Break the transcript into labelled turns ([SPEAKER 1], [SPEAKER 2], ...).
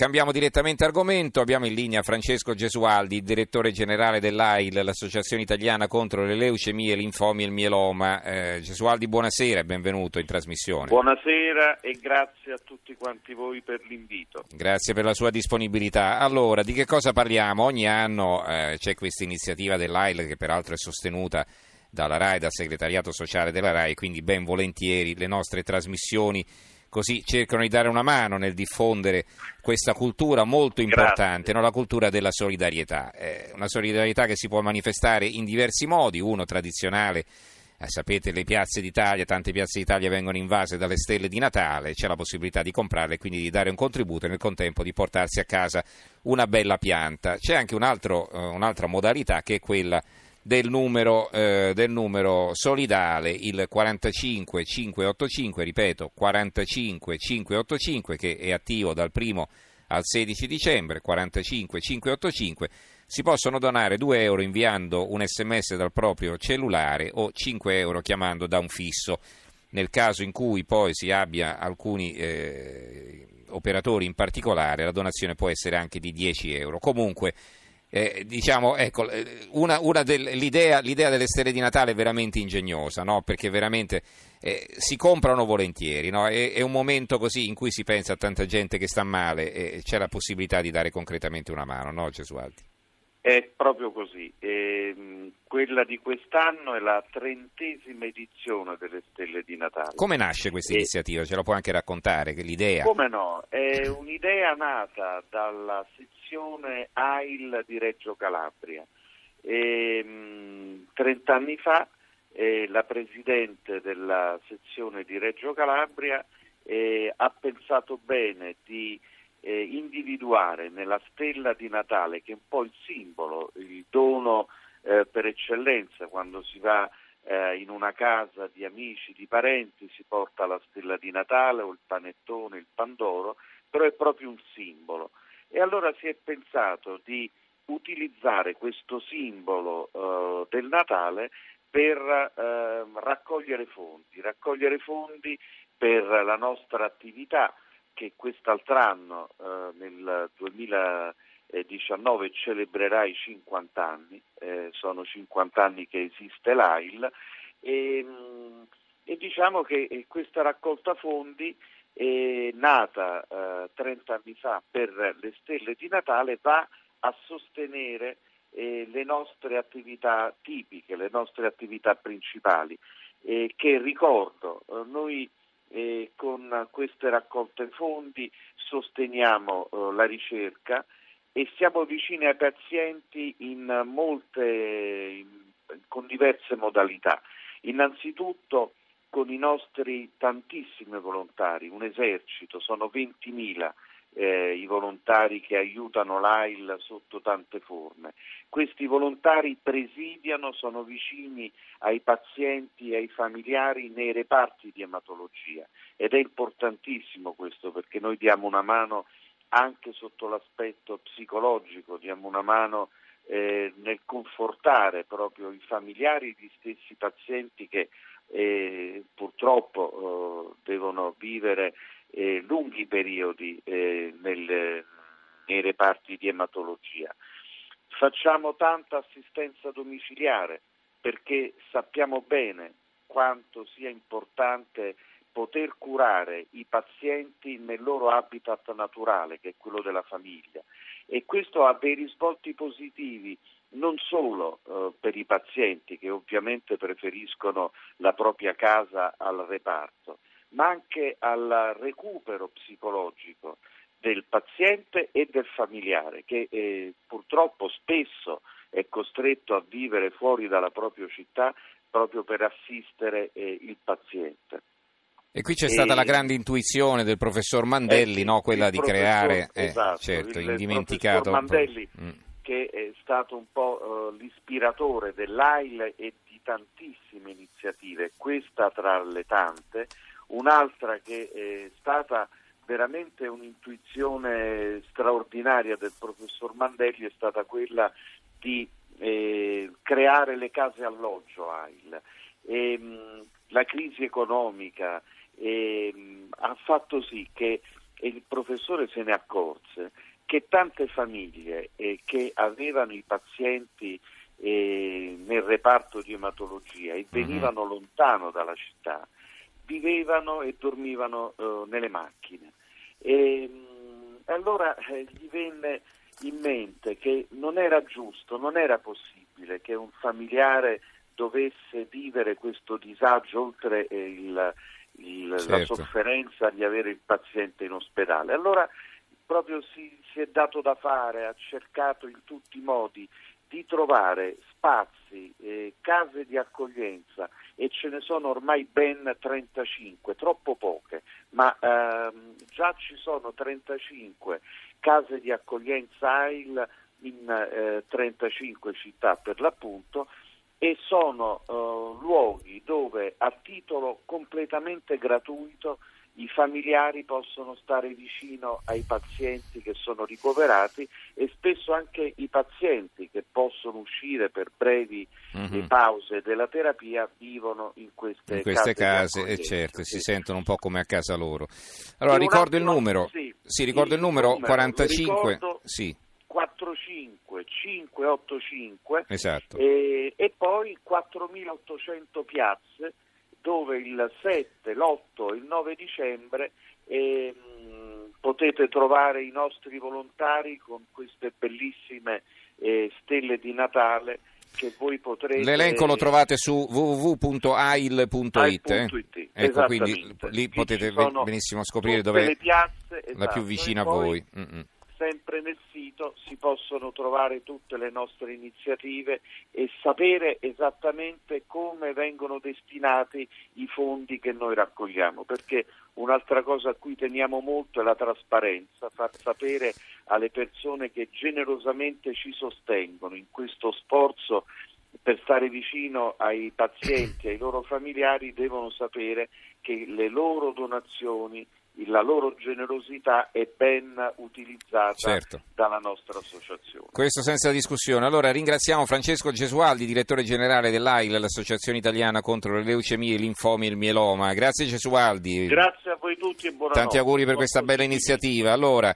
[SPEAKER 1] Cambiamo direttamente argomento, abbiamo in linea Francesco Gesualdi, direttore generale dell'AIL, l'Associazione Italiana contro le leucemie, linfomi e il mieloma. Eh, Gesualdi, buonasera e benvenuto in trasmissione.
[SPEAKER 2] Buonasera e grazie a tutti quanti voi per l'invito.
[SPEAKER 1] Grazie per la sua disponibilità. Allora, di che cosa parliamo? Ogni anno eh, c'è questa iniziativa dell'AIL che peraltro è sostenuta dalla RAI, dal segretariato sociale della RAI, quindi ben volentieri le nostre trasmissioni così cercano di dare una mano nel diffondere questa cultura molto importante, no? la cultura della solidarietà. Eh, una solidarietà che si può manifestare in diversi modi, uno tradizionale. Eh, sapete, le piazze d'Italia, tante piazze d'Italia vengono invase dalle stelle di Natale, c'è la possibilità di comprarle e quindi di dare un contributo e nel contempo di portarsi a casa una bella pianta. C'è anche un altro, uh, un'altra modalità che è quella del numero, eh, del numero solidale, il 45585, ripeto, 45585 che è attivo dal 1 al 16 dicembre, 45585, si possono donare 2 euro inviando un sms dal proprio cellulare o 5 euro chiamando da un fisso. Nel caso in cui poi si abbia alcuni eh, operatori in particolare, la donazione può essere anche di 10 euro. Comunque, eh, diciamo, ecco, eh, una, una del, l'idea, l'idea, delle stelle di Natale è veramente ingegnosa, no? perché veramente eh, si comprano volentieri, no? è, è, un momento così in cui si pensa a tanta gente che sta male e c'è la possibilità di dare concretamente una mano, no Gesualdi?
[SPEAKER 2] È proprio così. E, quella di quest'anno è la trentesima edizione delle Stelle di Natale.
[SPEAKER 1] Come nasce questa iniziativa? Ce la può anche raccontare? L'idea?
[SPEAKER 2] Come no? È un'idea nata dalla sezione AIL di Reggio Calabria. Trent'anni fa eh, la Presidente della sezione di Reggio Calabria eh, ha pensato bene di eh, individuare nella stella di Natale, che è un po' il simbolo, il dono eh, per eccellenza, quando si va eh, in una casa di amici, di parenti, si porta la stella di Natale o il panettone, il pandoro, però è proprio un simbolo. E allora si è pensato di utilizzare questo simbolo eh, del Natale per eh, raccogliere fondi, raccogliere fondi per la nostra attività che quest'altro anno, eh, nel 2019, celebrerà i 50 anni, eh, sono 50 anni che esiste l'AIL e, mm, e diciamo che eh, questa raccolta fondi è nata eh, 30 anni fa per le stelle di Natale va a sostenere eh, le nostre attività tipiche, le nostre attività principali, eh, che ricordo, eh, noi e con queste raccolte fondi sosteniamo eh, la ricerca e siamo vicini ai pazienti in molte, in, con diverse modalità. Innanzitutto con i nostri tantissimi volontari, un esercito, sono 20.000 eh, i volontari che aiutano l'AIL sotto tante forme. Questi volontari presidiano, sono vicini ai pazienti e ai familiari nei reparti di ematologia ed è importantissimo questo perché noi diamo una mano anche sotto l'aspetto psicologico, diamo una mano eh, nel confortare proprio i familiari di stessi pazienti che eh, purtroppo eh, devono vivere eh, lunghi periodi eh, nel, nei reparti di ematologia. Facciamo tanta assistenza domiciliare perché sappiamo bene quanto sia importante poter curare i pazienti nel loro habitat naturale, che è quello della famiglia. E questo ha dei risvolti positivi non solo eh, per i pazienti che ovviamente preferiscono la propria casa al reparto, ma anche al recupero psicologico del paziente e del familiare che eh, purtroppo spesso è costretto a vivere fuori dalla propria città proprio per assistere eh, il paziente.
[SPEAKER 1] E qui c'è stata la grande intuizione del professor Mandelli, eh, no? quella di creare,
[SPEAKER 2] eh, esatto,
[SPEAKER 1] certo, il, indimenticato.
[SPEAKER 2] Il Mandelli, mm. che è stato un po' uh, l'ispiratore dell'AIL e di tantissime iniziative, questa tra le tante, un'altra che è stata veramente un'intuizione straordinaria del professor Mandelli è stata quella di eh, creare le case alloggio AIL. E, mh, la crisi economica eh, ha fatto sì che e il professore se ne accorse che tante famiglie eh, che avevano i pazienti eh, nel reparto di ematologia e mhm. venivano lontano dalla città, vivevano e dormivano eh, nelle macchine. E, mh, allora eh, gli venne in mente che non era giusto, non era possibile che un familiare dovesse vivere questo disagio oltre eh, il, il, certo. la sofferenza di avere il paziente in ospedale. Allora proprio si, si, è dato da fare, ha cercato in tutti i modi di trovare spazi, eh, case di accoglienza e ce ne sono ormai ben 35, troppo poche, ma ehm, già ci sono 35 case di accoglienza AIL in eh, 35 città per l'appunto e sono eh, luoghi dove a titolo completamente gratuito i familiari possono stare vicino ai pazienti che sono ricoverati e spesso anche i pazienti che possono uscire per brevi mm-hmm. pause della terapia vivono in queste,
[SPEAKER 1] in queste case, e certo, sì. si sentono un po' come a casa loro. Allora ricordo il numero, sì, sì ricordo il numero, numero 45, sì.
[SPEAKER 2] 45 585
[SPEAKER 1] esatto.
[SPEAKER 2] e, e poi 4800 piazze dove il 7, l'8 e il 9 dicembre eh, potete trovare i nostri volontari con queste bellissime eh, stelle di Natale che voi potrete...
[SPEAKER 1] L'elenco lo trovate su www.ail.it, eh? ecco, quindi lì potete benissimo scoprire dove è esatto. la più vicina a voi. Mm-mm
[SPEAKER 2] sempre nel sito si possono trovare tutte le nostre iniziative e sapere esattamente come vengono destinati i fondi che noi raccogliamo, perché un'altra cosa a cui teniamo molto è la trasparenza, far sapere alle persone che generosamente ci sostengono in questo sforzo per stare vicino ai pazienti, ai loro familiari, devono sapere che le loro donazioni la loro generosità è ben utilizzata certo. dalla nostra associazione.
[SPEAKER 1] Questo senza discussione. Allora ringraziamo Francesco Gesualdi, direttore generale dell'AIL, l'Associazione Italiana contro le leucemie, linfomi e il mieloma. Grazie Gesualdi.
[SPEAKER 2] Grazie a voi tutti e buonanotte.
[SPEAKER 1] Tanti auguri per questa bella iniziativa. Allora,